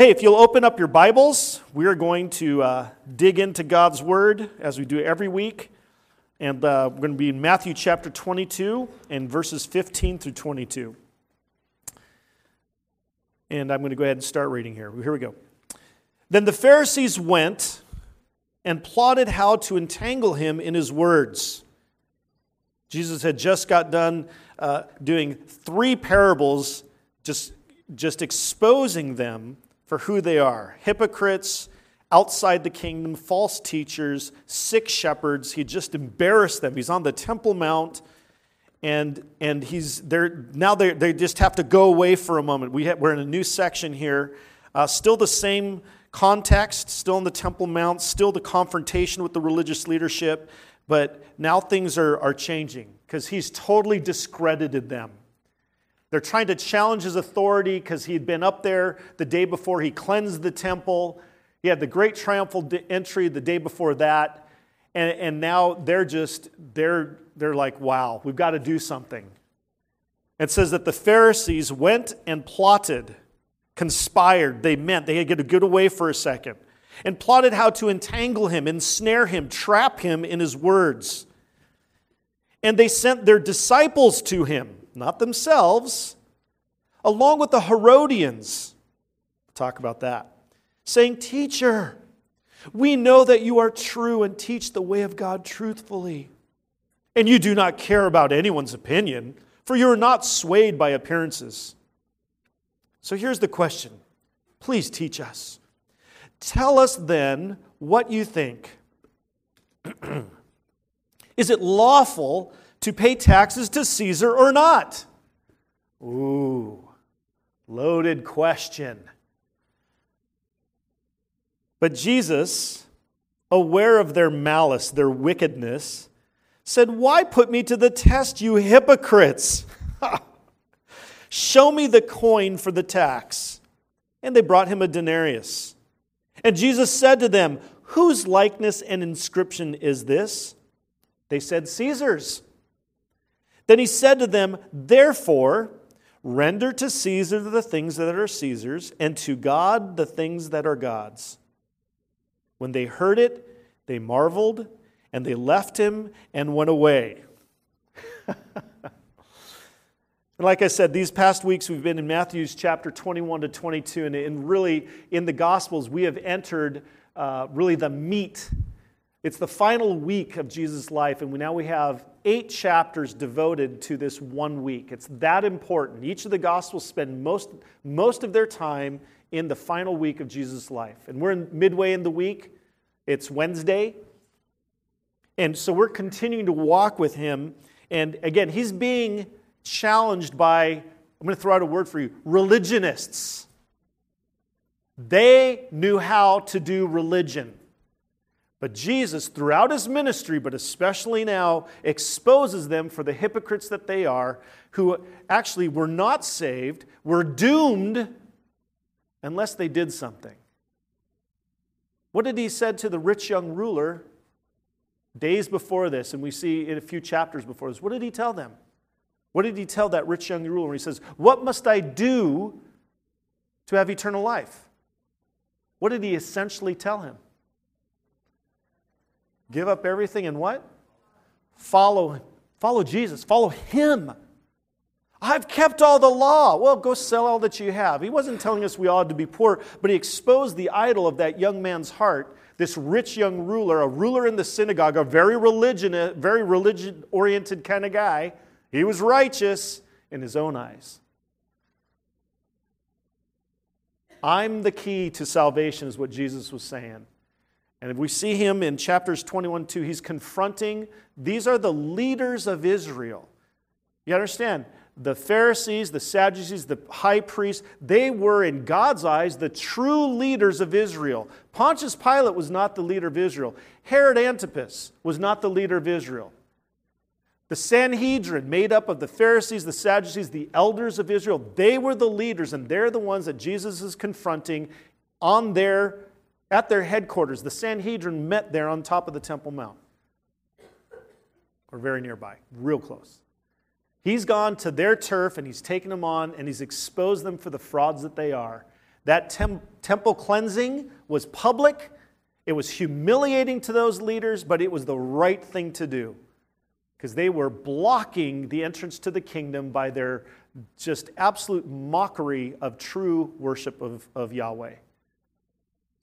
Hey, if you'll open up your Bibles, we are going to uh, dig into God's Word as we do every week. And uh, we're going to be in Matthew chapter 22 and verses 15 through 22. And I'm going to go ahead and start reading here. Here we go. Then the Pharisees went and plotted how to entangle him in his words. Jesus had just got done uh, doing three parables, just, just exposing them for who they are hypocrites, outside the kingdom, false teachers, sick shepherds. He just embarrassed them. He's on the Temple Mount. And, and he's there now they, they just have to go away for a moment. We have, we're in a new section here. Uh, still the same context, still in the Temple Mount, still the confrontation with the religious leadership, but now things are, are changing because he's totally discredited them. They're trying to challenge his authority because he had been up there the day before he cleansed the temple. He had the great triumphal entry the day before that. And, and now they're just, they're, they're like, wow, we've got to do something. It says that the Pharisees went and plotted, conspired. They meant they had to get away for a second and plotted how to entangle him, ensnare him, trap him in his words. And they sent their disciples to him not themselves, along with the Herodians. talk about that. Saying, Teacher, we know that you are true and teach the way of God truthfully. And you do not care about anyone's opinion, for you are not swayed by appearances. So here's the question Please teach us. Tell us then what you think. Is it lawful to pay taxes to Caesar or not? Ooh, loaded question. But Jesus, aware of their malice, their wickedness, said, Why put me to the test, you hypocrites? Show me the coin for the tax. And they brought him a denarius. And Jesus said to them, Whose likeness and inscription is this? They said, Caesar's. Then he said to them, Therefore, render to Caesar the things that are Caesar's, and to God the things that are God's. When they heard it, they marveled, and they left him and went away. and like I said, these past weeks we've been in Matthew's chapter 21 to 22, and, and really in the Gospels we have entered uh, really the meat. It's the final week of Jesus' life, and we, now we have eight chapters devoted to this one week. It's that important. Each of the Gospels spend most, most of their time in the final week of Jesus' life. And we're in, midway in the week, it's Wednesday. And so we're continuing to walk with him. And again, he's being challenged by, I'm going to throw out a word for you, religionists. They knew how to do religion. But Jesus, throughout his ministry, but especially now, exposes them for the hypocrites that they are, who actually were not saved, were doomed unless they did something. What did he said to the rich young ruler days before this? And we see in a few chapters before this. What did he tell them? What did he tell that rich young ruler? He says, What must I do to have eternal life? What did he essentially tell him? Give up everything and what? Follow Follow Jesus. Follow him. I've kept all the law. Well, go sell all that you have. He wasn't telling us we ought to be poor, but he exposed the idol of that young man's heart. This rich young ruler, a ruler in the synagogue, a very religion, very religion oriented kind of guy. He was righteous in his own eyes. I'm the key to salvation, is what Jesus was saying. And if we see him in chapters 21 2, he's confronting, these are the leaders of Israel. You understand? The Pharisees, the Sadducees, the high priests, they were, in God's eyes, the true leaders of Israel. Pontius Pilate was not the leader of Israel. Herod Antipas was not the leader of Israel. The Sanhedrin, made up of the Pharisees, the Sadducees, the elders of Israel, they were the leaders, and they're the ones that Jesus is confronting on their at their headquarters. The Sanhedrin met there on top of the Temple Mount, or very nearby, real close. He's gone to their turf and he's taken them on and he's exposed them for the frauds that they are. That tem- temple cleansing was public, it was humiliating to those leaders, but it was the right thing to do because they were blocking the entrance to the kingdom by their just absolute mockery of true worship of, of Yahweh.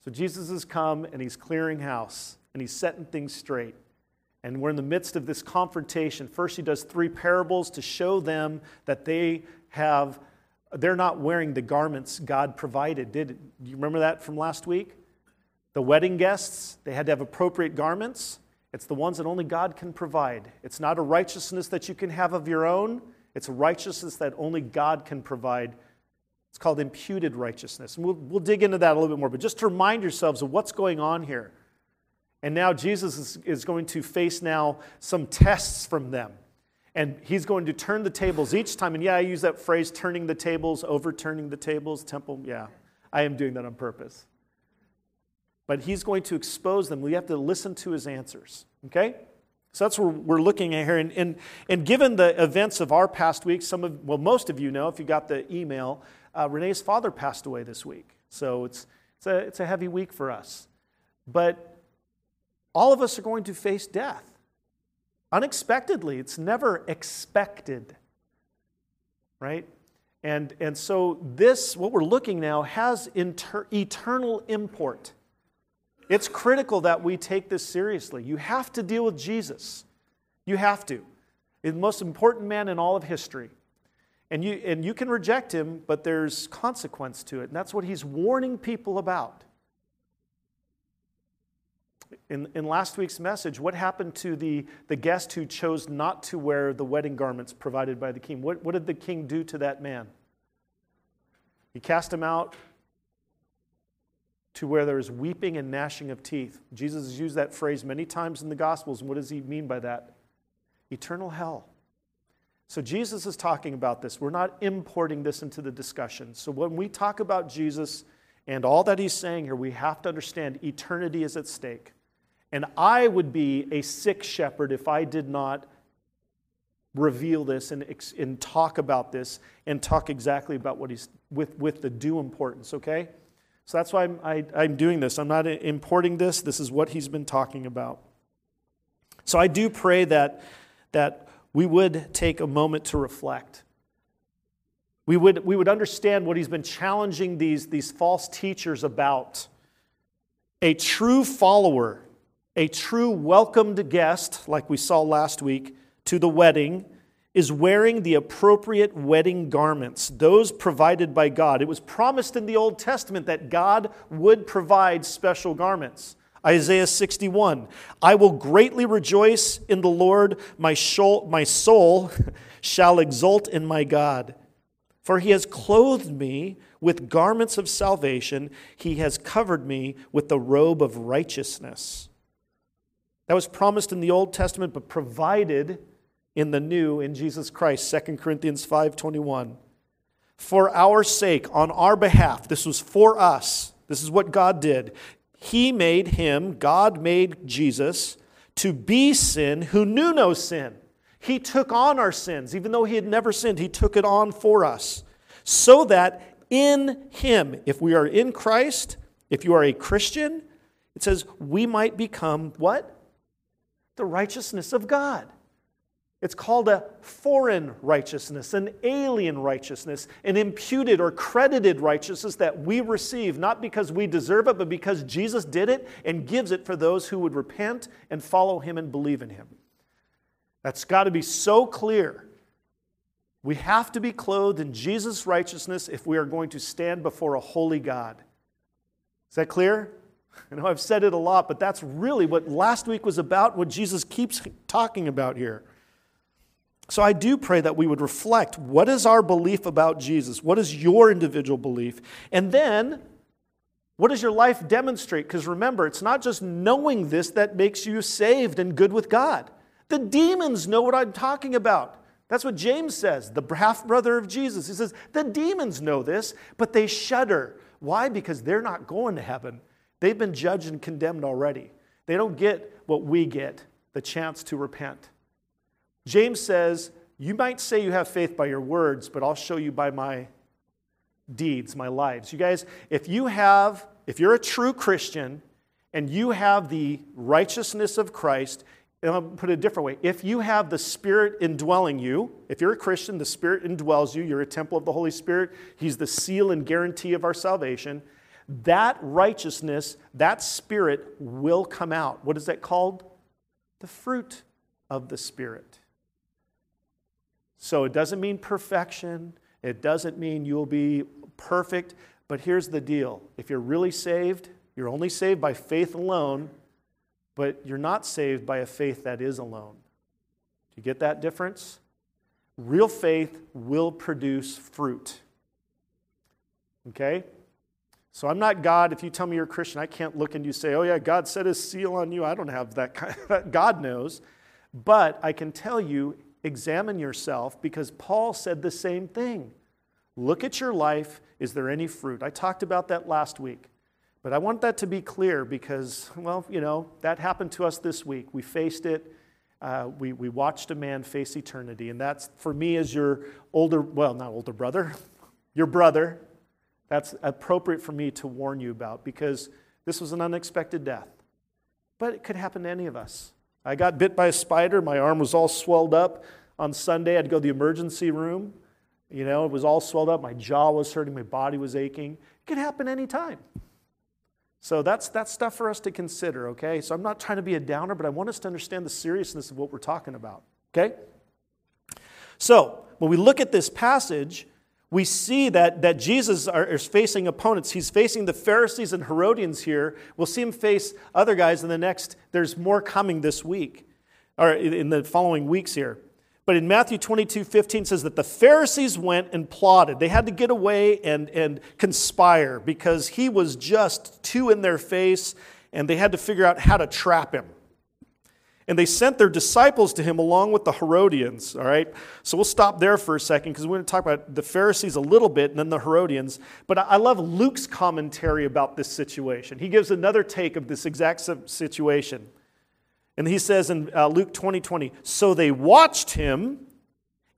So Jesus has come and he's clearing house and he's setting things straight. And we're in the midst of this confrontation. First, he does three parables to show them that they have, they're not wearing the garments God provided. Did you remember that from last week? The wedding guests, they had to have appropriate garments. It's the ones that only God can provide. It's not a righteousness that you can have of your own, it's a righteousness that only God can provide. It's called imputed righteousness. And we'll, we'll dig into that a little bit more, but just to remind yourselves of what's going on here. And now Jesus is, is going to face now some tests from them. And he's going to turn the tables each time. And yeah, I use that phrase, turning the tables, overturning the tables, temple. Yeah, I am doing that on purpose but he's going to expose them. We have to listen to his answers. Okay? So that's what we're looking at here. And, and, and given the events of our past week, some of, well, most of you know, if you got the email, uh, Renee's father passed away this week. So it's, it's, a, it's a heavy week for us. But all of us are going to face death unexpectedly. It's never expected, right? And, and so this, what we're looking now, has inter- eternal import. It's critical that we take this seriously. You have to deal with Jesus. You have to. The most important man in all of history. And you, and you can reject him, but there's consequence to it. And that's what he's warning people about. In, in last week's message, what happened to the, the guest who chose not to wear the wedding garments provided by the king? What, what did the king do to that man? He cast him out to where there is weeping and gnashing of teeth. Jesus has used that phrase many times in the Gospels. And what does he mean by that? Eternal hell. So Jesus is talking about this. We're not importing this into the discussion. So when we talk about Jesus and all that he's saying here, we have to understand eternity is at stake. And I would be a sick shepherd if I did not reveal this and, and talk about this and talk exactly about what he's with, with the due importance, okay? So that's why I'm, I, am i am doing this. I'm not importing this. This is what he's been talking about. So I do pray that, that we would take a moment to reflect. We would, we would understand what he's been challenging these, these false teachers about. A true follower, a true welcomed guest, like we saw last week, to the wedding is wearing the appropriate wedding garments, those provided by God. It was promised in the Old Testament that God would provide special garments. Isaiah 61 I will greatly rejoice in the Lord, my soul, my soul shall exult in my God. For he has clothed me with garments of salvation, he has covered me with the robe of righteousness. That was promised in the Old Testament, but provided in the new in Jesus Christ 2 Corinthians 5:21 for our sake on our behalf this was for us this is what God did he made him God made Jesus to be sin who knew no sin. He took on our sins. Even though he had never sinned he took it on for us. So that in him if we are in Christ if you are a Christian it says we might become what? The righteousness of God it's called a foreign righteousness, an alien righteousness, an imputed or credited righteousness that we receive, not because we deserve it, but because Jesus did it and gives it for those who would repent and follow him and believe in him. That's got to be so clear. We have to be clothed in Jesus' righteousness if we are going to stand before a holy God. Is that clear? I know I've said it a lot, but that's really what last week was about, what Jesus keeps talking about here. So I do pray that we would reflect what is our belief about Jesus? What is your individual belief? And then, what does your life demonstrate? Because remember, it's not just knowing this that makes you saved and good with God. The demons know what I'm talking about. That's what James says, the half brother of Jesus. He says, The demons know this, but they shudder. Why? Because they're not going to heaven. They've been judged and condemned already. They don't get what we get the chance to repent. James says, You might say you have faith by your words, but I'll show you by my deeds, my lives. You guys, if you have, if you're a true Christian and you have the righteousness of Christ, and I'll put it a different way. If you have the Spirit indwelling you, if you're a Christian, the Spirit indwells you, you're a temple of the Holy Spirit, He's the seal and guarantee of our salvation. That righteousness, that Spirit will come out. What is that called? The fruit of the Spirit. So it doesn't mean perfection, it doesn't mean you'll be perfect, but here's the deal if you're really saved, you're only saved by faith alone, but you're not saved by a faith that is alone. Do you get that difference? Real faith will produce fruit. Okay? So I'm not God. If you tell me you're a Christian, I can't look and you say, oh, yeah, God set his seal on you. I don't have that kind of, God knows. But I can tell you, examine yourself because Paul said the same thing. Look at your life. Is there any fruit? I talked about that last week. But I want that to be clear because, well, you know, that happened to us this week. We faced it. Uh, we, we watched a man face eternity. And that's, for me, as your older, well, not older brother, your brother, that's appropriate for me to warn you about because this was an unexpected death. But it could happen to any of us. I got bit by a spider. My arm was all swelled up. On Sunday, I'd go to the emergency room. You know, it was all swelled up. My jaw was hurting. My body was aching. It could happen anytime. So that's, that's stuff for us to consider, okay? So I'm not trying to be a downer, but I want us to understand the seriousness of what we're talking about, okay? So when we look at this passage, we see that, that Jesus are, is facing opponents. He's facing the Pharisees and Herodians here. We'll see him face other guys in the next, there's more coming this week, or in the following weeks here. But in Matthew 22 15 says that the Pharisees went and plotted. They had to get away and, and conspire because he was just too in their face and they had to figure out how to trap him. And they sent their disciples to him along with the Herodians. All right? So we'll stop there for a second because we're going to talk about the Pharisees a little bit and then the Herodians. But I love Luke's commentary about this situation. He gives another take of this exact situation. And he says in uh, Luke 20 20, so they watched him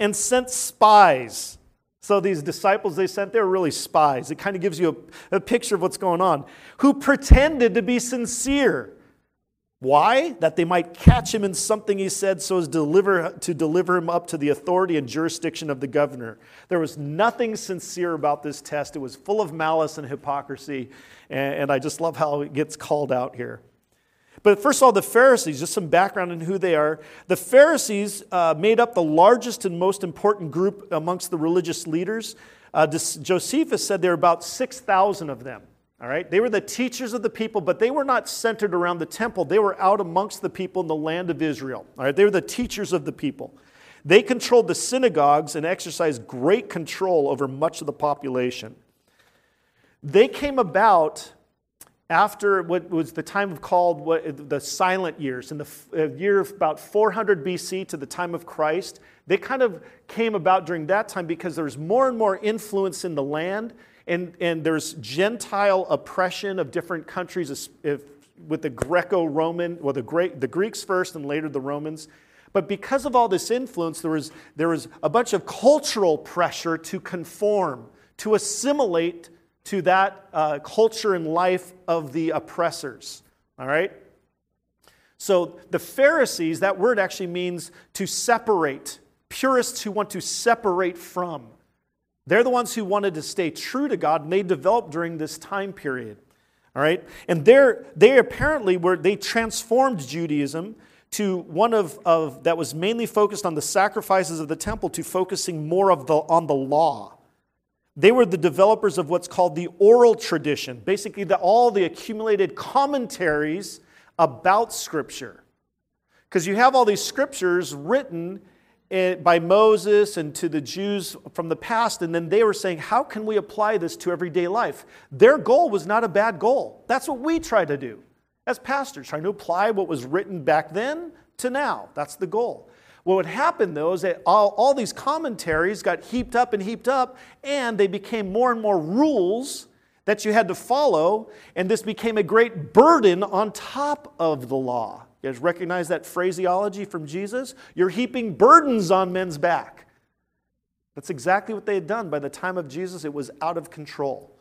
and sent spies. So these disciples they sent, they were really spies. It kind of gives you a, a picture of what's going on, who pretended to be sincere. Why? That they might catch him in something he said so as deliver, to deliver him up to the authority and jurisdiction of the governor. There was nothing sincere about this test. It was full of malice and hypocrisy. And, and I just love how it gets called out here. But first of all, the Pharisees, just some background on who they are. The Pharisees uh, made up the largest and most important group amongst the religious leaders. Uh, Josephus said there were about 6,000 of them. All right? They were the teachers of the people, but they were not centered around the temple. They were out amongst the people in the land of Israel. All right? They were the teachers of the people. They controlled the synagogues and exercised great control over much of the population. They came about after what was the time of called what, the silent years, in the uh, year about 400 BC to the time of Christ, they kind of came about during that time because there was more and more influence in the land, and, and there's Gentile oppression of different countries if, with the Greco Roman, well, the, Great, the Greeks first and later the Romans. But because of all this influence, there was, there was a bunch of cultural pressure to conform, to assimilate to that uh, culture and life of the oppressors. All right? So the Pharisees, that word actually means to separate, purists who want to separate from. They're the ones who wanted to stay true to God, and they developed during this time period. All right? And they apparently were, they transformed Judaism to one of, of that was mainly focused on the sacrifices of the temple to focusing more of the, on the law. They were the developers of what's called the oral tradition, basically, the, all the accumulated commentaries about Scripture. Because you have all these scriptures written by Moses and to the Jews from the past, and then they were saying, How can we apply this to everyday life? Their goal was not a bad goal. That's what we try to do as pastors, trying to apply what was written back then to now. That's the goal. What would happen though is that all, all these commentaries got heaped up and heaped up, and they became more and more rules that you had to follow, and this became a great burden on top of the law. You guys recognize that phraseology from Jesus? You're heaping burdens on men's back. That's exactly what they had done. By the time of Jesus, it was out of control.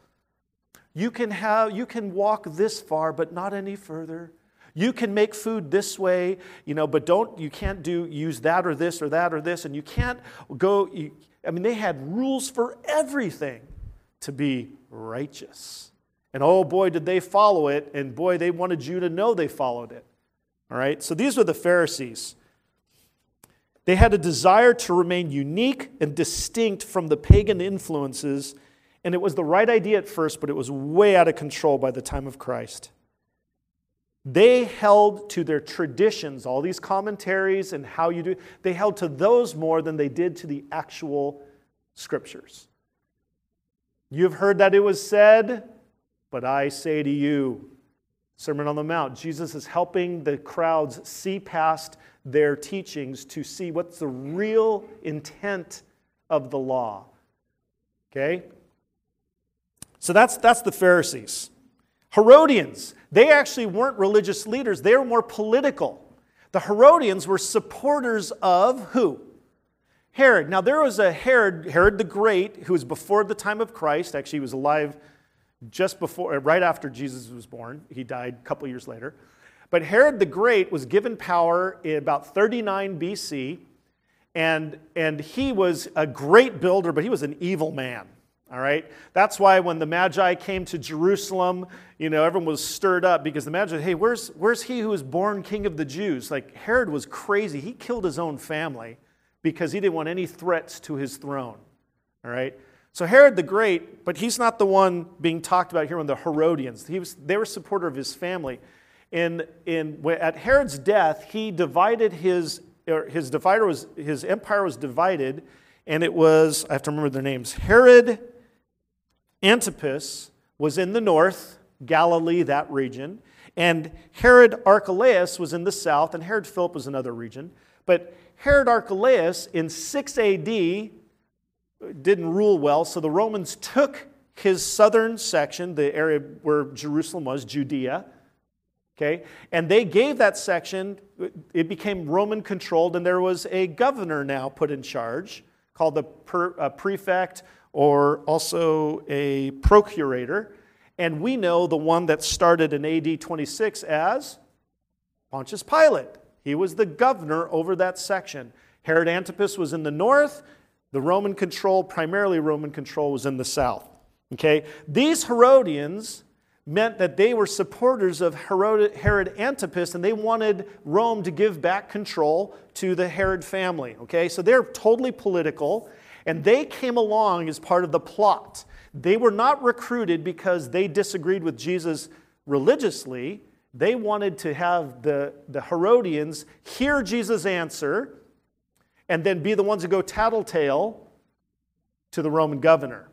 You can, have, you can walk this far, but not any further. You can make food this way, you know, but don't, you can't do, use that or this or that or this, and you can't go, you, I mean, they had rules for everything to be righteous. And oh boy, did they follow it, and boy, they wanted you to know they followed it. All right, so these were the Pharisees. They had a desire to remain unique and distinct from the pagan influences, and it was the right idea at first, but it was way out of control by the time of Christ. They held to their traditions, all these commentaries and how you do, they held to those more than they did to the actual scriptures. You've heard that it was said, but I say to you, Sermon on the Mount, Jesus is helping the crowds see past their teachings to see what's the real intent of the law. Okay? So that's, that's the Pharisees. Herodians, they actually weren't religious leaders, they were more political. The Herodians were supporters of who? Herod. Now, there was a Herod, Herod the Great, who was before the time of Christ. Actually, he was alive just before, uh, right after Jesus was born. He died a couple years later. But Herod the Great was given power in about 39 BC, and, and he was a great builder, but he was an evil man. All right? That's why when the Magi came to Jerusalem, you know, everyone was stirred up because the Magi, hey, where's, where's he who was born king of the Jews? Like, Herod was crazy. He killed his own family because he didn't want any threats to his throne. All right? So Herod the Great, but he's not the one being talked about here on the Herodians. He was, they were a supporter of his family. In, in, at Herod's death, he divided his, his divider was, his empire was divided, and it was, I have to remember their names. Herod Antipas was in the north, Galilee, that region, and Herod Archelaus was in the south, and Herod Philip was another region. But Herod Archelaus in 6 AD didn't rule well, so the Romans took his southern section, the area where Jerusalem was, Judea, Okay? And they gave that section, it became Roman controlled, and there was a governor now put in charge called the per, prefect or also a procurator. And we know the one that started in AD 26 as Pontius Pilate. He was the governor over that section. Herod Antipas was in the north, the Roman control, primarily Roman control, was in the south. Okay? These Herodians meant that they were supporters of Herod Antipas and they wanted Rome to give back control to the Herod family. Okay, so they're totally political and they came along as part of the plot. They were not recruited because they disagreed with Jesus religiously. They wanted to have the, the Herodians hear Jesus' answer and then be the ones who go tattletale to the Roman governor.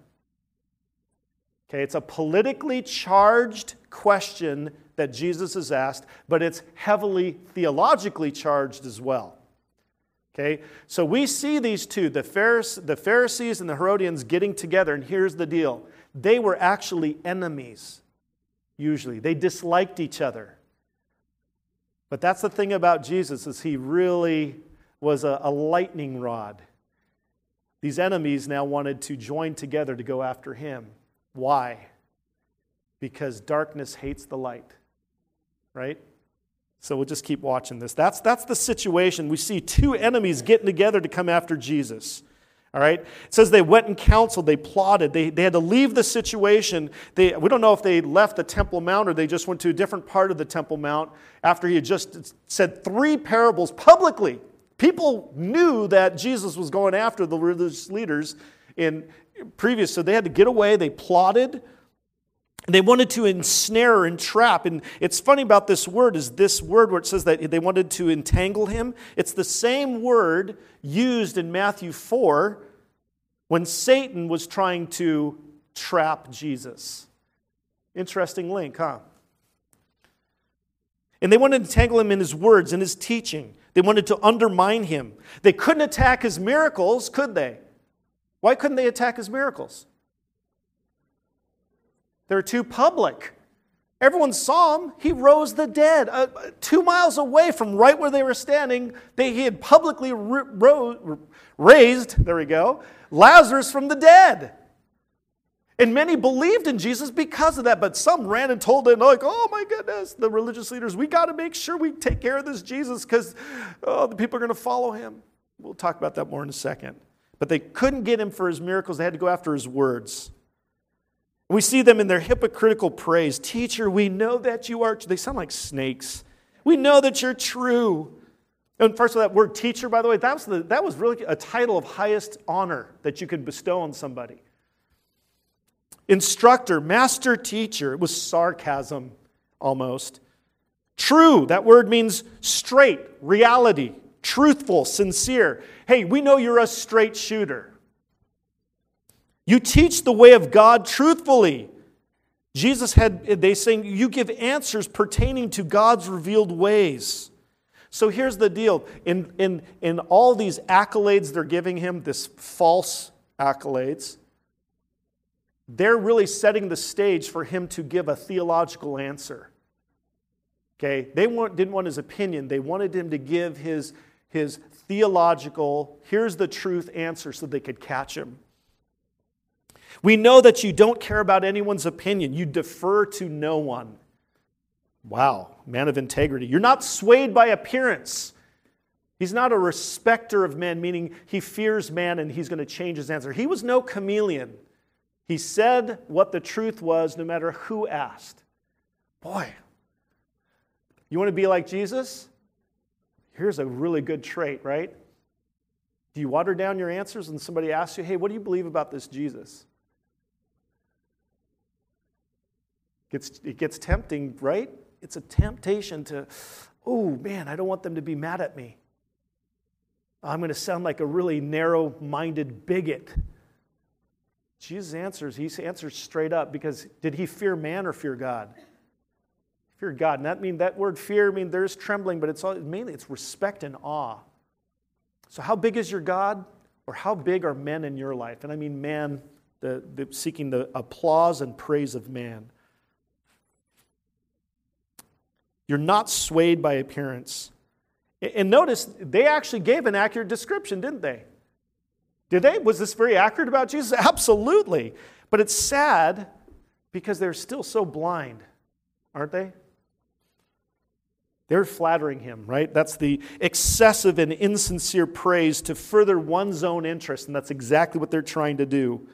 Okay, it's a politically charged question that Jesus is asked, but it's heavily theologically charged as well. Okay, so we see these two, the Pharisees and the Herodians, getting together, and here's the deal they were actually enemies, usually. They disliked each other. But that's the thing about Jesus is he really was a, a lightning rod. These enemies now wanted to join together to go after him. Why? Because darkness hates the light, right? So we'll just keep watching this. That's, that's the situation. We see two enemies getting together to come after Jesus. All right? It says they went and counseled, they plotted, they, they had to leave the situation. They, we don't know if they left the Temple Mount or they just went to a different part of the Temple Mount after he had just said three parables publicly. People knew that Jesus was going after the religious leaders in, previous. So they had to get away. They plotted. They wanted to ensnare and trap. And it's funny about this word is this word where it says that they wanted to entangle him. It's the same word used in Matthew 4 when Satan was trying to trap Jesus. Interesting link, huh? And they wanted to entangle him in his words, and his teaching. They wanted to undermine him. They couldn't attack his miracles, could they? Why couldn't they attack his miracles? They're too public. Everyone saw him. He rose the dead. Uh, two miles away from right where they were standing, they, he had publicly raised, there we go, Lazarus from the dead. And many believed in Jesus because of that, but some ran and told them, like, oh my goodness, the religious leaders, we got to make sure we take care of this Jesus because oh, the people are going to follow him. We'll talk about that more in a second. But they couldn't get him for his miracles, they had to go after his words. We see them in their hypocritical praise. Teacher, we know that you are. They sound like snakes. We know that you're true. And first of all, that word teacher, by the way, that was, the, that was really a title of highest honor that you could bestow on somebody. Instructor, master teacher, it was sarcasm almost. True, that word means straight, reality, truthful, sincere. Hey, we know you're a straight shooter. You teach the way of God truthfully. Jesus had, they saying, you give answers pertaining to God's revealed ways. So here's the deal. In, in, in all these accolades they're giving him, this false accolades, they're really setting the stage for him to give a theological answer. Okay? They want, didn't want his opinion, they wanted him to give his, his theological, here's the truth answer so they could catch him. We know that you don't care about anyone's opinion, you defer to no one. Wow, man of integrity. You're not swayed by appearance. He's not a respecter of men, meaning he fears man and he's going to change his answer. He was no chameleon. He said what the truth was no matter who asked. Boy, you want to be like Jesus? Here's a really good trait, right? Do you water down your answers when somebody asks you, hey, what do you believe about this Jesus? It gets tempting, right? It's a temptation to, oh man, I don't want them to be mad at me. I'm going to sound like a really narrow minded bigot. Jesus answers, he answers straight up because did he fear man or fear God? Fear God. And that mean that word fear mean there's trembling, but it's all, mainly it's respect and awe. So how big is your God? Or how big are men in your life? And I mean man, the, the seeking the applause and praise of man. You're not swayed by appearance. And notice, they actually gave an accurate description, didn't they? Did they? Was this very accurate about Jesus? Absolutely. But it's sad because they're still so blind, aren't they? They're flattering him, right? That's the excessive and insincere praise to further one's own interest, and that's exactly what they're trying to do.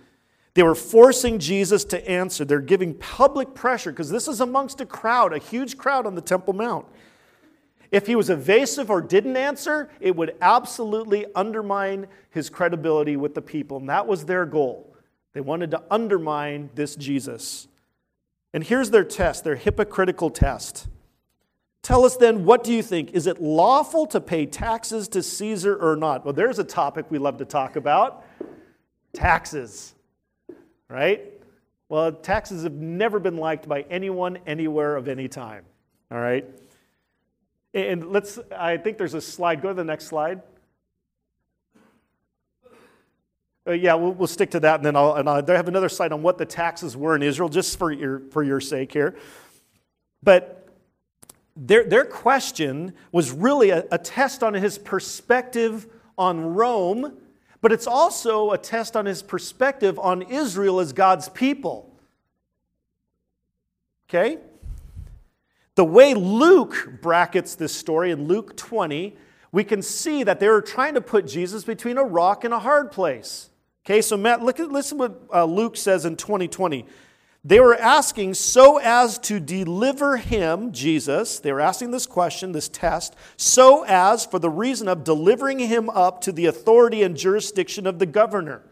They were forcing Jesus to answer. They're giving public pressure because this is amongst a crowd, a huge crowd on the Temple Mount. If he was evasive or didn't answer, it would absolutely undermine his credibility with the people. And that was their goal. They wanted to undermine this Jesus. And here's their test, their hypocritical test. Tell us then, what do you think? Is it lawful to pay taxes to Caesar or not? Well, there's a topic we love to talk about taxes right? Well, taxes have never been liked by anyone, anywhere, of any time, all right? And let's, I think there's a slide. Go to the next slide. Uh, yeah, we'll, we'll, stick to that, and then I'll, and I'll have another slide on what the taxes were in Israel, just for your, for your sake here. But their, their question was really a, a test on his perspective on Rome but it's also a test on his perspective on Israel as God's people. Okay? The way Luke brackets this story in Luke 20, we can see that they were trying to put Jesus between a rock and a hard place. Okay, so Matt, look at, listen what uh, Luke says in 2020. They were asking so as to deliver him, Jesus, they were asking this question, this test, so as for the reason of delivering him up to the authority and jurisdiction of the governor.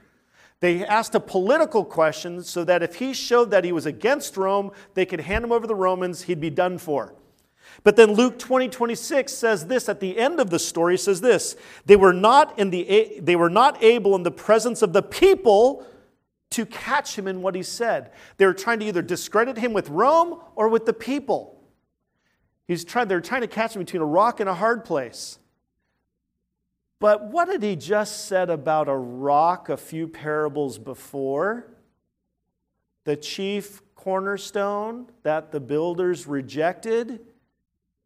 They asked a political question so that if he showed that he was against Rome, they could hand him over to the Romans, he'd be done for. But then Luke 20, 26 says this at the end of the story, says this they were not in the they were not able in the presence of the people to catch him in what he said. They were trying to either discredit him with Rome or with the people. He's trying, they're trying to catch him between a rock and a hard place. But what had he just said about a rock a few parables before? The chief cornerstone that the builders rejected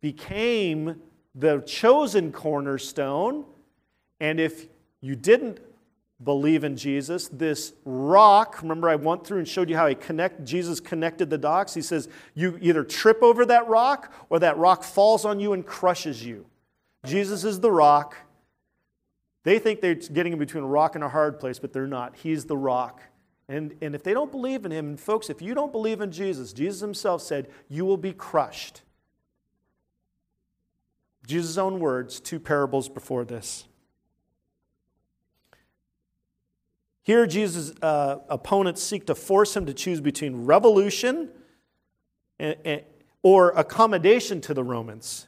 became the chosen cornerstone. And if you didn't believe in Jesus, this rock, remember I went through and showed you how he connect Jesus connected the dots. He says you either trip over that rock or that rock falls on you and crushes you. Jesus is the rock. They think they're getting in between a rock and a hard place, but they're not. He's the rock. And, and if they don't believe in him, and folks, if you don't believe in Jesus, Jesus himself said, you will be crushed. Jesus' own words, two parables before this. Here, Jesus' uh, opponents seek to force him to choose between revolution and, and, or accommodation to the Romans.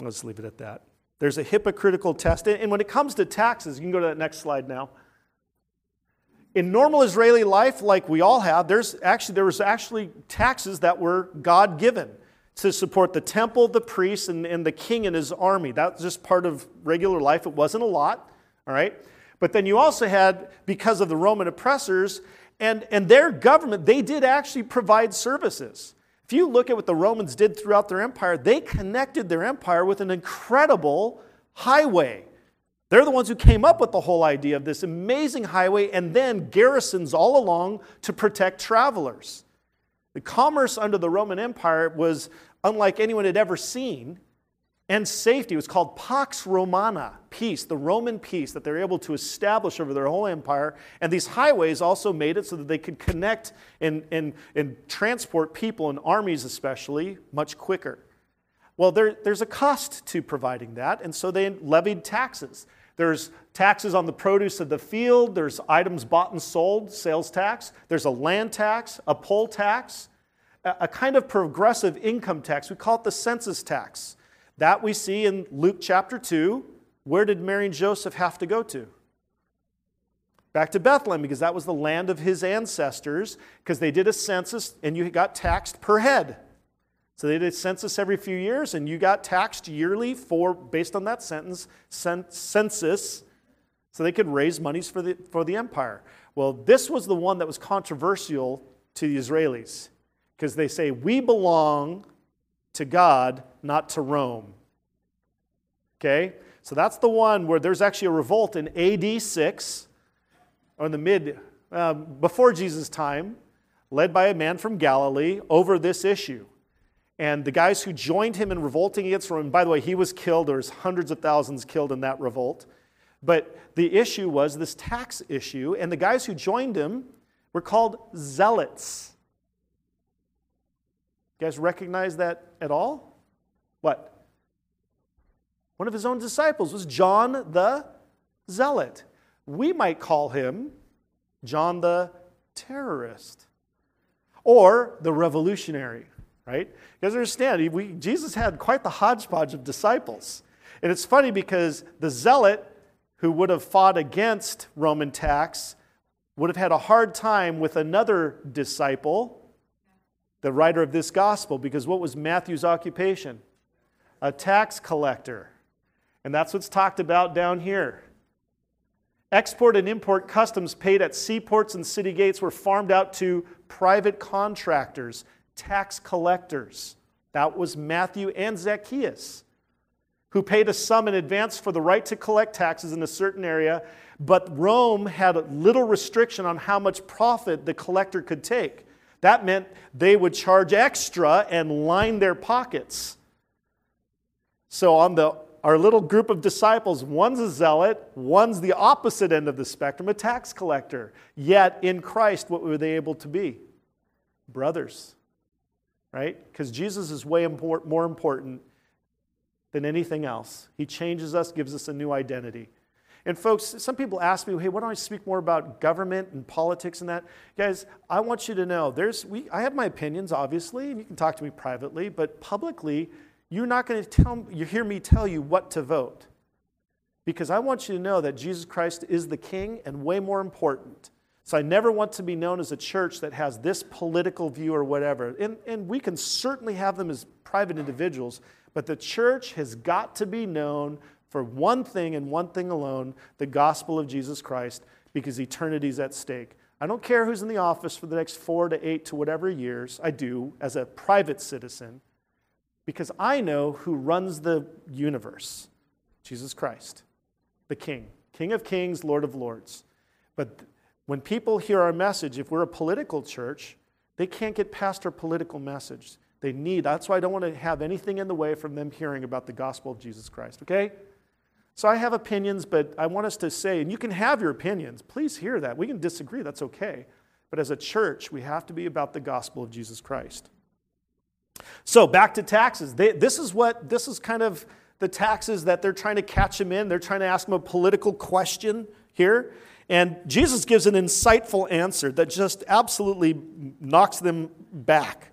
Let's leave it at that. There's a hypocritical test. And when it comes to taxes, you can go to that next slide now. In normal Israeli life, like we all have, there's actually, there was actually taxes that were God given to support the temple, the priests, and, and the king and his army. That's just part of regular life. It wasn't a lot, all right? But then you also had, because of the Roman oppressors and, and their government, they did actually provide services. If you look at what the Romans did throughout their empire, they connected their empire with an incredible highway. They're the ones who came up with the whole idea of this amazing highway and then garrisons all along to protect travelers. The commerce under the Roman Empire was unlike anyone had ever seen and safety. It was called Pax Romana, peace, the Roman peace that they were able to establish over their whole empire. And these highways also made it so that they could connect and, and, and transport people and armies, especially, much quicker. Well, there, there's a cost to providing that, and so they levied taxes. There's taxes on the produce of the field, there's items bought and sold, sales tax, there's a land tax, a poll tax, a kind of progressive income tax. We call it the census tax. That we see in Luke chapter 2. Where did Mary and Joseph have to go to? Back to Bethlehem, because that was the land of his ancestors, because they did a census and you got taxed per head. So they did a census every few years, and you got taxed yearly for based on that sentence census, so they could raise monies for the for the empire. Well, this was the one that was controversial to the Israelis, because they say we belong to God, not to Rome. Okay? So that's the one where there's actually a revolt in AD 6, or in the mid, um, before Jesus' time, led by a man from Galilee over this issue. And the guys who joined him in revolting against Rome, by the way, he was killed. There's hundreds of thousands killed in that revolt. But the issue was this tax issue, and the guys who joined him were called zealots. Guys recognize that at all? What? One of his own disciples was John the Zealot. We might call him John the Terrorist or the Revolutionary, right? You guys understand, we, Jesus had quite the hodgepodge of disciples. And it's funny because the zealot who would have fought against Roman tax would have had a hard time with another disciple the writer of this gospel, because what was Matthew's occupation? A tax collector. And that's what's talked about down here. Export and import customs paid at seaports and city gates were farmed out to private contractors, tax collectors. That was Matthew and Zacchaeus, who paid a sum in advance for the right to collect taxes in a certain area, but Rome had little restriction on how much profit the collector could take. That meant they would charge extra and line their pockets. So, on the, our little group of disciples, one's a zealot, one's the opposite end of the spectrum, a tax collector. Yet, in Christ, what were they able to be? Brothers, right? Because Jesus is way more important than anything else. He changes us, gives us a new identity. And folks, some people ask me, hey, why don't I speak more about government and politics and that? Guys, I want you to know there's we, I have my opinions, obviously, and you can talk to me privately, but publicly, you're not going to tell you hear me tell you what to vote. Because I want you to know that Jesus Christ is the king and way more important. So I never want to be known as a church that has this political view or whatever. And, and we can certainly have them as private individuals, but the church has got to be known for one thing and one thing alone the gospel of Jesus Christ because eternity is at stake. I don't care who's in the office for the next four to eight to whatever years. I do as a private citizen because I know who runs the universe Jesus Christ, the King, King of kings, Lord of lords. But when people hear our message, if we're a political church, they can't get past our political message. They need, that's why I don't want to have anything in the way from them hearing about the gospel of Jesus Christ, okay? So I have opinions, but I want us to say, and you can have your opinions. Please hear that. We can disagree, that's okay. But as a church, we have to be about the gospel of Jesus Christ. So back to taxes. They, this is what, this is kind of the taxes that they're trying to catch him in. They're trying to ask him a political question here. And Jesus gives an insightful answer that just absolutely knocks them back.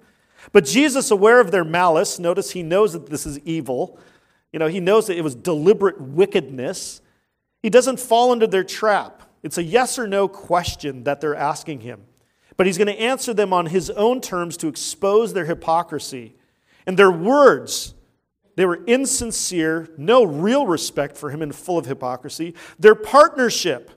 But Jesus, aware of their malice, notice he knows that this is evil. You know, he knows that it was deliberate wickedness. He doesn't fall into their trap. It's a yes or no question that they're asking him. But he's going to answer them on his own terms to expose their hypocrisy. And their words, they were insincere, no real respect for him, and full of hypocrisy. Their partnership,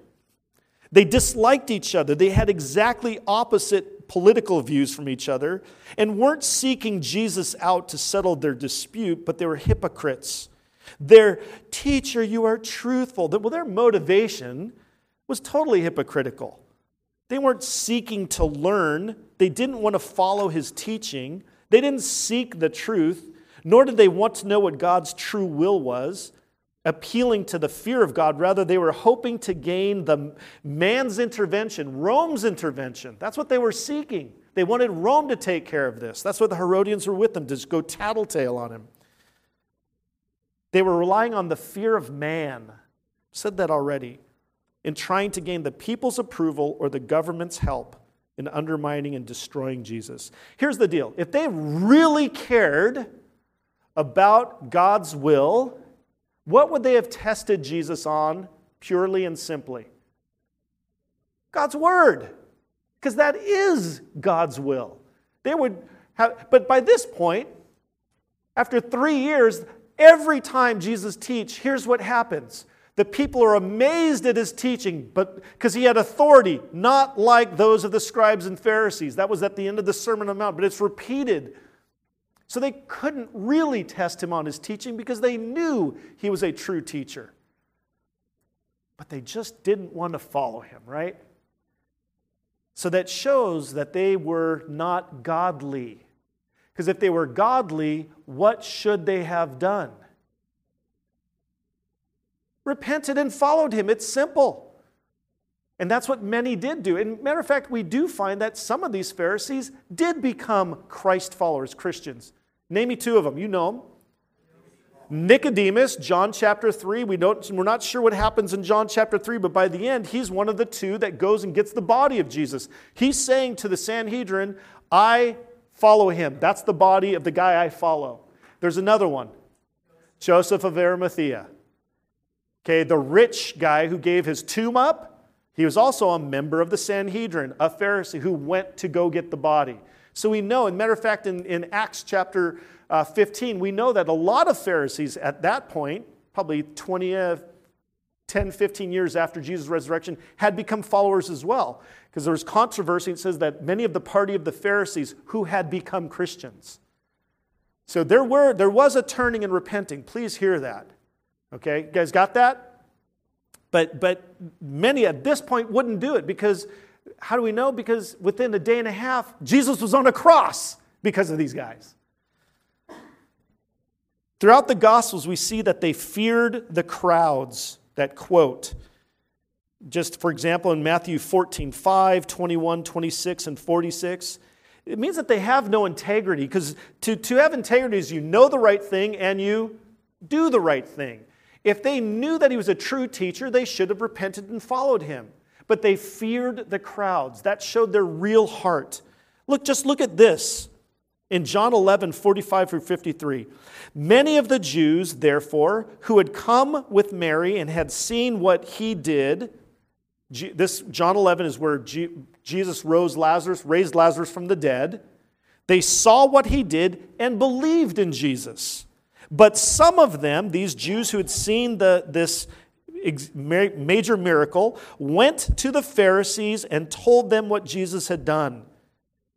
they disliked each other. They had exactly opposite political views from each other and weren't seeking Jesus out to settle their dispute, but they were hypocrites. Their teacher, you are truthful. Well, their motivation was totally hypocritical. They weren't seeking to learn, they didn't want to follow his teaching, they didn't seek the truth, nor did they want to know what God's true will was appealing to the fear of God. Rather, they were hoping to gain the man's intervention, Rome's intervention. That's what they were seeking. They wanted Rome to take care of this. That's what the Herodians were with them, to just go tattletale on him. They were relying on the fear of man. I've said that already. In trying to gain the people's approval or the government's help in undermining and destroying Jesus. Here's the deal if they really cared about God's will, what would they have tested Jesus on purely and simply? God's word, because that is God's will. They would have, but by this point, after three years, every time Jesus teach, here's what happens. The people are amazed at his teaching, but because he had authority, not like those of the scribes and Pharisees. That was at the end of the Sermon on the Mount, but it's repeated so they couldn't really test him on his teaching because they knew he was a true teacher. But they just didn't want to follow him, right? So that shows that they were not godly. Because if they were godly, what should they have done? Repented and followed him. It's simple. And that's what many did do. And matter of fact, we do find that some of these Pharisees did become Christ followers, Christians. Name me two of them. You know them. Nicodemus, John chapter 3. We don't, we're not sure what happens in John chapter 3, but by the end, he's one of the two that goes and gets the body of Jesus. He's saying to the Sanhedrin, I follow him. That's the body of the guy I follow. There's another one Joseph of Arimathea. Okay, the rich guy who gave his tomb up, he was also a member of the Sanhedrin, a Pharisee who went to go get the body. So we know, and matter of fact, in, in Acts chapter uh, 15, we know that a lot of Pharisees at that point, probably 20, uh, 10, 15 years after Jesus' resurrection, had become followers as well. Because there was controversy. It says that many of the party of the Pharisees who had become Christians. So there, were, there was a turning and repenting. Please hear that. Okay, you guys got that? But, but many at this point wouldn't do it because how do we know? Because within a day and a half, Jesus was on a cross because of these guys. Throughout the Gospels, we see that they feared the crowds that quote. Just for example, in Matthew 14, 5, 21, 26, and 46, it means that they have no integrity because to, to have integrity is you know the right thing and you do the right thing. If they knew that he was a true teacher, they should have repented and followed him but they feared the crowds. That showed their real heart. Look, just look at this in John 11, 45 through 53. Many of the Jews, therefore, who had come with Mary and had seen what he did, this John 11 is where Jesus rose Lazarus, raised Lazarus from the dead. They saw what he did and believed in Jesus. But some of them, these Jews who had seen the, this major miracle, went to the Pharisees and told them what Jesus had done.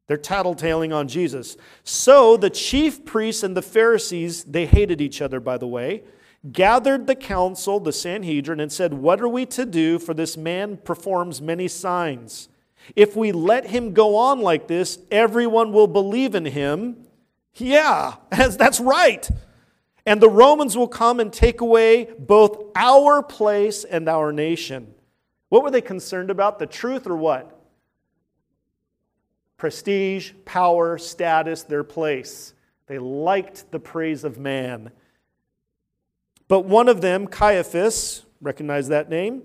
They're tattletaling on Jesus. So the chief priests and the Pharisees, they hated each other, by the way, gathered the council, the Sanhedrin, and said, What are we to do? For this man performs many signs. If we let him go on like this, everyone will believe in him. Yeah, that's right. And the Romans will come and take away both our place and our nation. What were they concerned about? The truth or what? Prestige, power, status, their place. They liked the praise of man. But one of them, Caiaphas, recognize that name,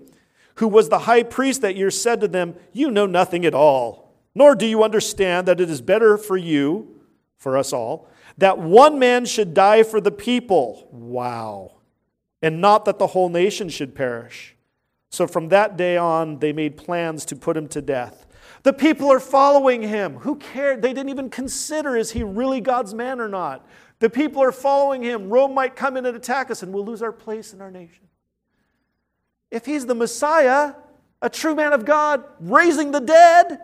who was the high priest that year, said to them, You know nothing at all, nor do you understand that it is better for you, for us all, that one man should die for the people. Wow. And not that the whole nation should perish. So from that day on, they made plans to put him to death. The people are following him. Who cared? They didn't even consider is he really God's man or not? The people are following him. Rome might come in and attack us, and we'll lose our place in our nation. If he's the Messiah, a true man of God, raising the dead,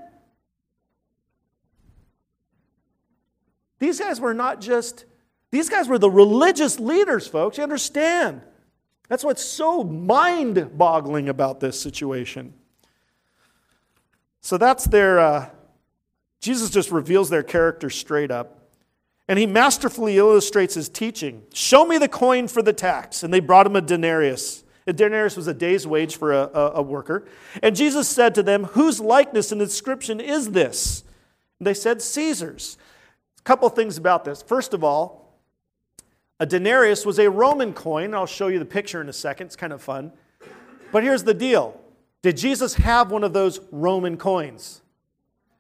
These guys were not just, these guys were the religious leaders, folks. You understand? That's what's so mind boggling about this situation. So that's their, uh, Jesus just reveals their character straight up. And he masterfully illustrates his teaching. Show me the coin for the tax. And they brought him a denarius. A denarius was a day's wage for a, a, a worker. And Jesus said to them, Whose likeness and inscription is this? And they said, Caesar's couple things about this. First of all, a denarius was a Roman coin. I'll show you the picture in a second. It's kind of fun. But here's the deal Did Jesus have one of those Roman coins?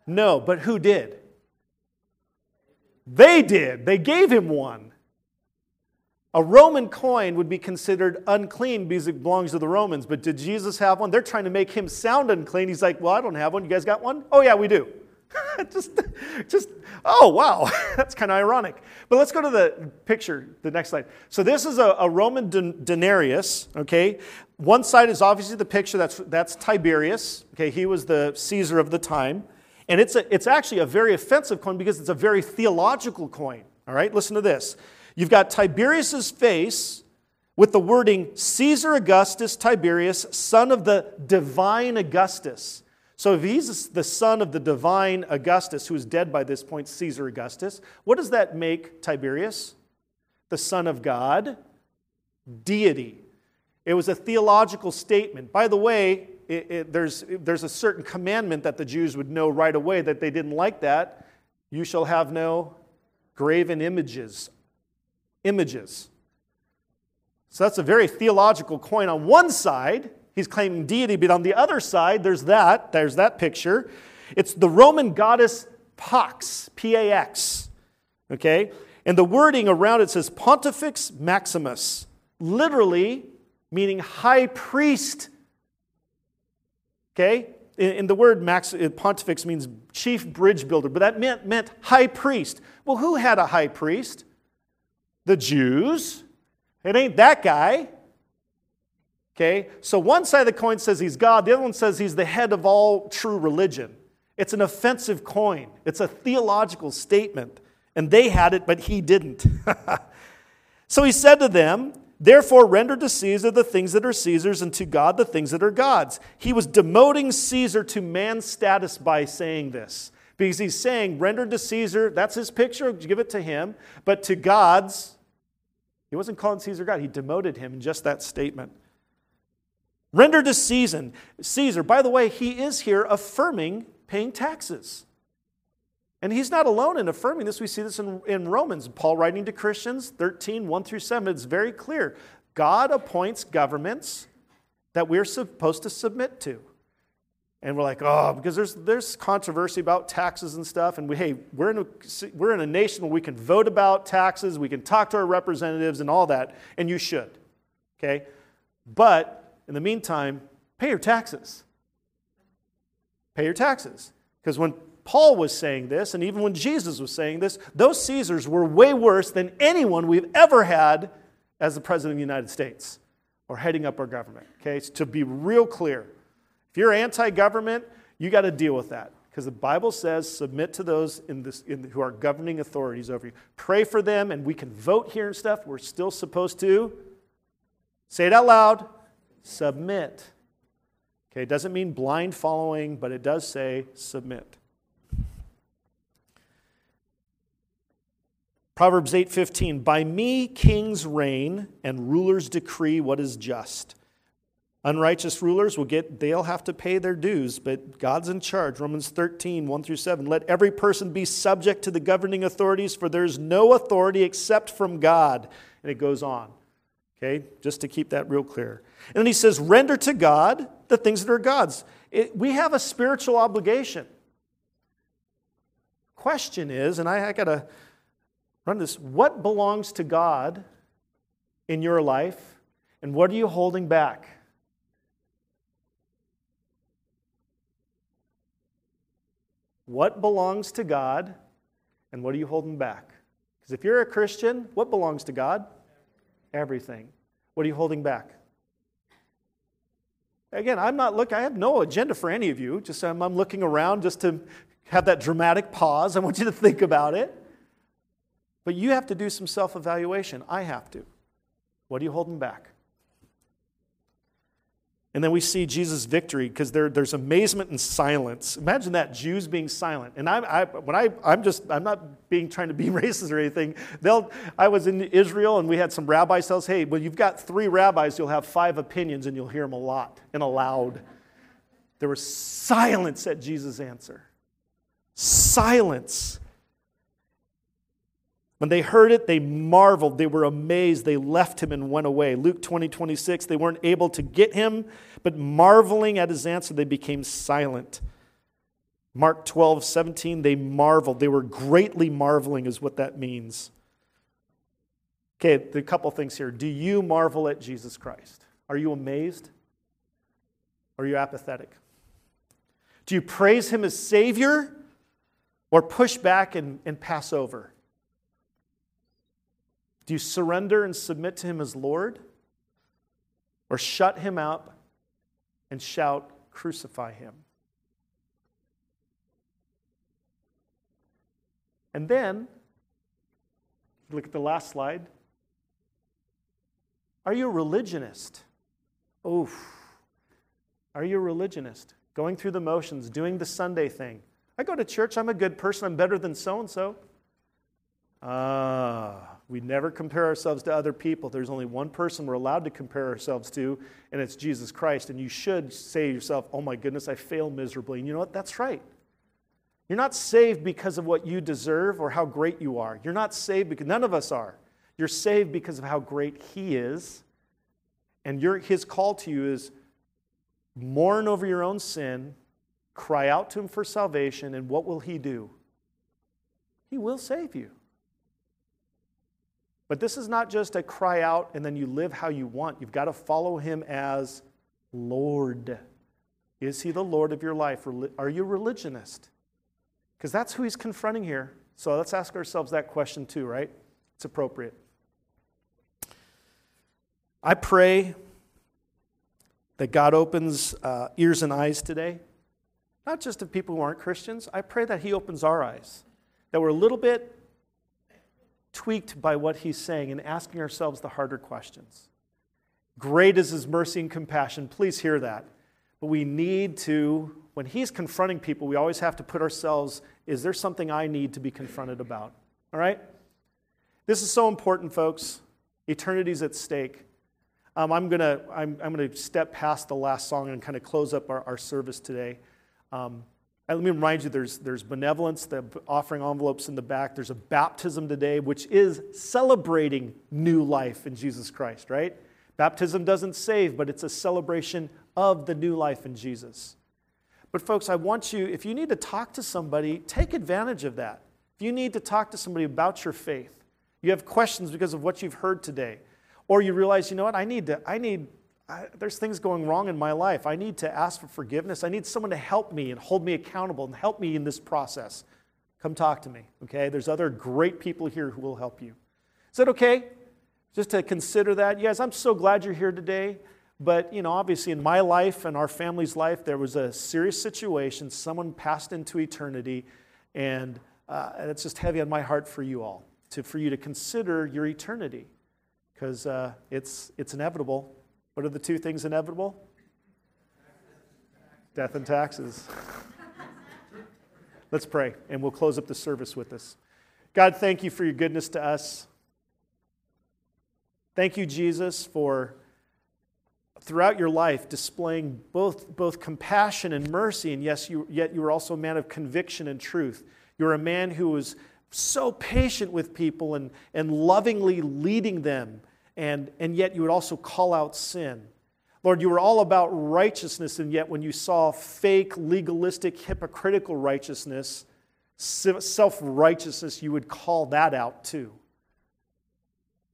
No, but who did? They did. They gave him one. A Roman coin would be considered unclean because it belongs to the Romans. But did Jesus have one? They're trying to make him sound unclean. He's like, Well, I don't have one. You guys got one? Oh, yeah, we do. just, just, oh, wow, that's kind of ironic. But let's go to the picture, the next slide. So this is a, a Roman denarius, okay? One side is obviously the picture, that's, that's Tiberius, okay? He was the Caesar of the time. And it's, a, it's actually a very offensive coin because it's a very theological coin, all right? Listen to this. You've got Tiberius's face with the wording Caesar Augustus Tiberius, son of the divine Augustus. So if he's the son of the divine Augustus, who is dead by this point, Caesar Augustus, what does that make Tiberius? The son of God, deity. It was a theological statement. By the way, it, it, there's, there's a certain commandment that the Jews would know right away that they didn't like that. You shall have no graven images. Images. So that's a very theological coin on one side. He's claiming deity, but on the other side, there's that. There's that picture. It's the Roman goddess Pax, P A X. Okay? And the wording around it says Pontifex Maximus, literally meaning high priest. Okay? In the word max, pontifex means chief bridge builder, but that meant, meant high priest. Well, who had a high priest? The Jews. It ain't that guy. Okay? So one side of the coin says he's God, the other one says he's the head of all true religion. It's an offensive coin, it's a theological statement. And they had it, but he didn't. so he said to them, Therefore, render to Caesar the things that are Caesar's, and to God the things that are God's. He was demoting Caesar to man's status by saying this. Because he's saying, render to Caesar, that's his picture, give it to him, but to God's, he wasn't calling Caesar God, he demoted him in just that statement. Render to Caesar. Caesar, by the way, he is here affirming paying taxes. And he's not alone in affirming this. We see this in, in Romans. Paul writing to Christians 13, 1 through 7. It's very clear. God appoints governments that we're supposed to submit to. And we're like, oh, because there's, there's controversy about taxes and stuff. And we, hey, we're in, a, we're in a nation where we can vote about taxes, we can talk to our representatives and all that, and you should. Okay? But in the meantime, pay your taxes. Pay your taxes. Because when Paul was saying this, and even when Jesus was saying this, those Caesars were way worse than anyone we've ever had as the President of the United States. or heading up our government. Okay, so to be real clear, if you're anti government, you got to deal with that because the Bible says submit to those in this, in, who are governing authorities over you. Pray for them, and we can vote here and stuff. We're still supposed to say it out loud submit. Okay, it doesn't mean blind following, but it does say submit. Proverbs 8:15 By me kings reign and rulers decree what is just. Unrighteous rulers will get they'll have to pay their dues, but God's in charge. Romans 13, 1 through 7. Let every person be subject to the governing authorities, for there's no authority except from God. And it goes on. Okay, just to keep that real clear. And then he says, render to God the things that are God's. It, we have a spiritual obligation. Question is, and I, I gotta Run this. What belongs to God in your life, and what are you holding back? What belongs to God, and what are you holding back? Because if you're a Christian, what belongs to God? Everything. What are you holding back? Again, I'm not looking, I have no agenda for any of you. Just I'm, I'm looking around just to have that dramatic pause. I want you to think about it. But you have to do some self evaluation. I have to. What are you holding back? And then we see Jesus' victory because there, there's amazement and silence. Imagine that, Jews being silent. And I, I, when I, I'm just, I'm not being trying to be racist or anything. They'll, I was in Israel and we had some rabbis tell us, hey, well, you've got three rabbis, you'll have five opinions and you'll hear them a lot and aloud. There was silence at Jesus' answer. Silence. When they heard it, they marveled. They were amazed. They left him and went away. Luke 20, 26, they weren't able to get him, but marveling at his answer, they became silent. Mark 12, 17, they marveled. They were greatly marveling, is what that means. Okay, a couple things here. Do you marvel at Jesus Christ? Are you amazed? Are you apathetic? Do you praise him as Savior or push back and, and pass over? Do you surrender and submit to Him as Lord? Or shut Him up and shout, Crucify Him? And then, look at the last slide. Are you a religionist? Oof. Are you a religionist? Going through the motions, doing the Sunday thing. I go to church, I'm a good person, I'm better than so and so. Ah. We never compare ourselves to other people. There's only one person we're allowed to compare ourselves to, and it's Jesus Christ. And you should say to yourself, oh my goodness, I fail miserably. And you know what? That's right. You're not saved because of what you deserve or how great you are. You're not saved because none of us are. You're saved because of how great He is. And your, His call to you is mourn over your own sin, cry out to Him for salvation, and what will He do? He will save you. But this is not just a cry out and then you live how you want. You've got to follow him as Lord. Is he the Lord of your life? Are you a religionist? Because that's who he's confronting here. So let's ask ourselves that question too, right? It's appropriate. I pray that God opens uh, ears and eyes today, not just of people who aren't Christians. I pray that He opens our eyes, that we're a little bit tweaked by what he's saying and asking ourselves the harder questions. Great is his mercy and compassion. Please hear that. But we need to, when he's confronting people, we always have to put ourselves is there something I need to be confronted about? All right? This is so important, folks. Eternity's at stake. Um, I'm going to I'm, I'm gonna step past the last song and kind of close up our, our service today. Um, Uh, let me remind you there's, there's benevolence, the offering envelopes in the back. There's a baptism today, which is celebrating new life in Jesus Christ, right? Baptism doesn't save, but it's a celebration of the new life in Jesus. But, folks, I want you, if you need to talk to somebody, take advantage of that. If you need to talk to somebody about your faith, you have questions because of what you've heard today, or you realize, you know what, I need to, I need I, there's things going wrong in my life. I need to ask for forgiveness. I need someone to help me and hold me accountable and help me in this process. Come talk to me, okay? There's other great people here who will help you. Is that okay? Just to consider that. Guys, I'm so glad you're here today. But, you know, obviously in my life and our family's life, there was a serious situation. Someone passed into eternity, and, uh, and it's just heavy on my heart for you all, to, for you to consider your eternity, because uh, it's, it's inevitable. What are the two things inevitable? Death and taxes. Let's pray, and we'll close up the service with this. God, thank you for your goodness to us. Thank you, Jesus, for throughout your life displaying both, both compassion and mercy, and yes, you, yet you were also a man of conviction and truth. You're a man who was so patient with people and, and lovingly leading them, and, and yet you would also call out sin. Lord, you were all about righteousness, and yet when you saw fake, legalistic, hypocritical righteousness, self righteousness, you would call that out too.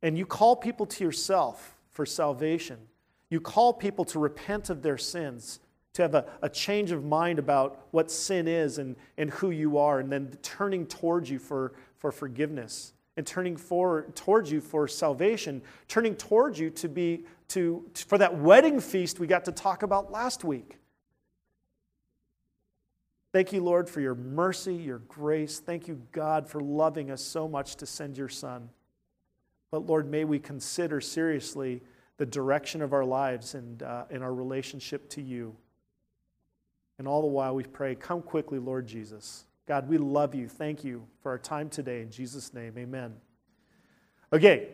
And you call people to yourself for salvation. You call people to repent of their sins, to have a, a change of mind about what sin is and, and who you are, and then turning towards you for, for forgiveness and turning for, towards you for salvation, turning towards you to be to, for that wedding feast we got to talk about last week. Thank you, Lord, for your mercy, your grace. Thank you, God, for loving us so much to send your Son. But Lord, may we consider seriously the direction of our lives and uh, in our relationship to you. And all the while we pray, come quickly, Lord Jesus. God, we love you. Thank you for our time today. In Jesus' name, amen. Okay,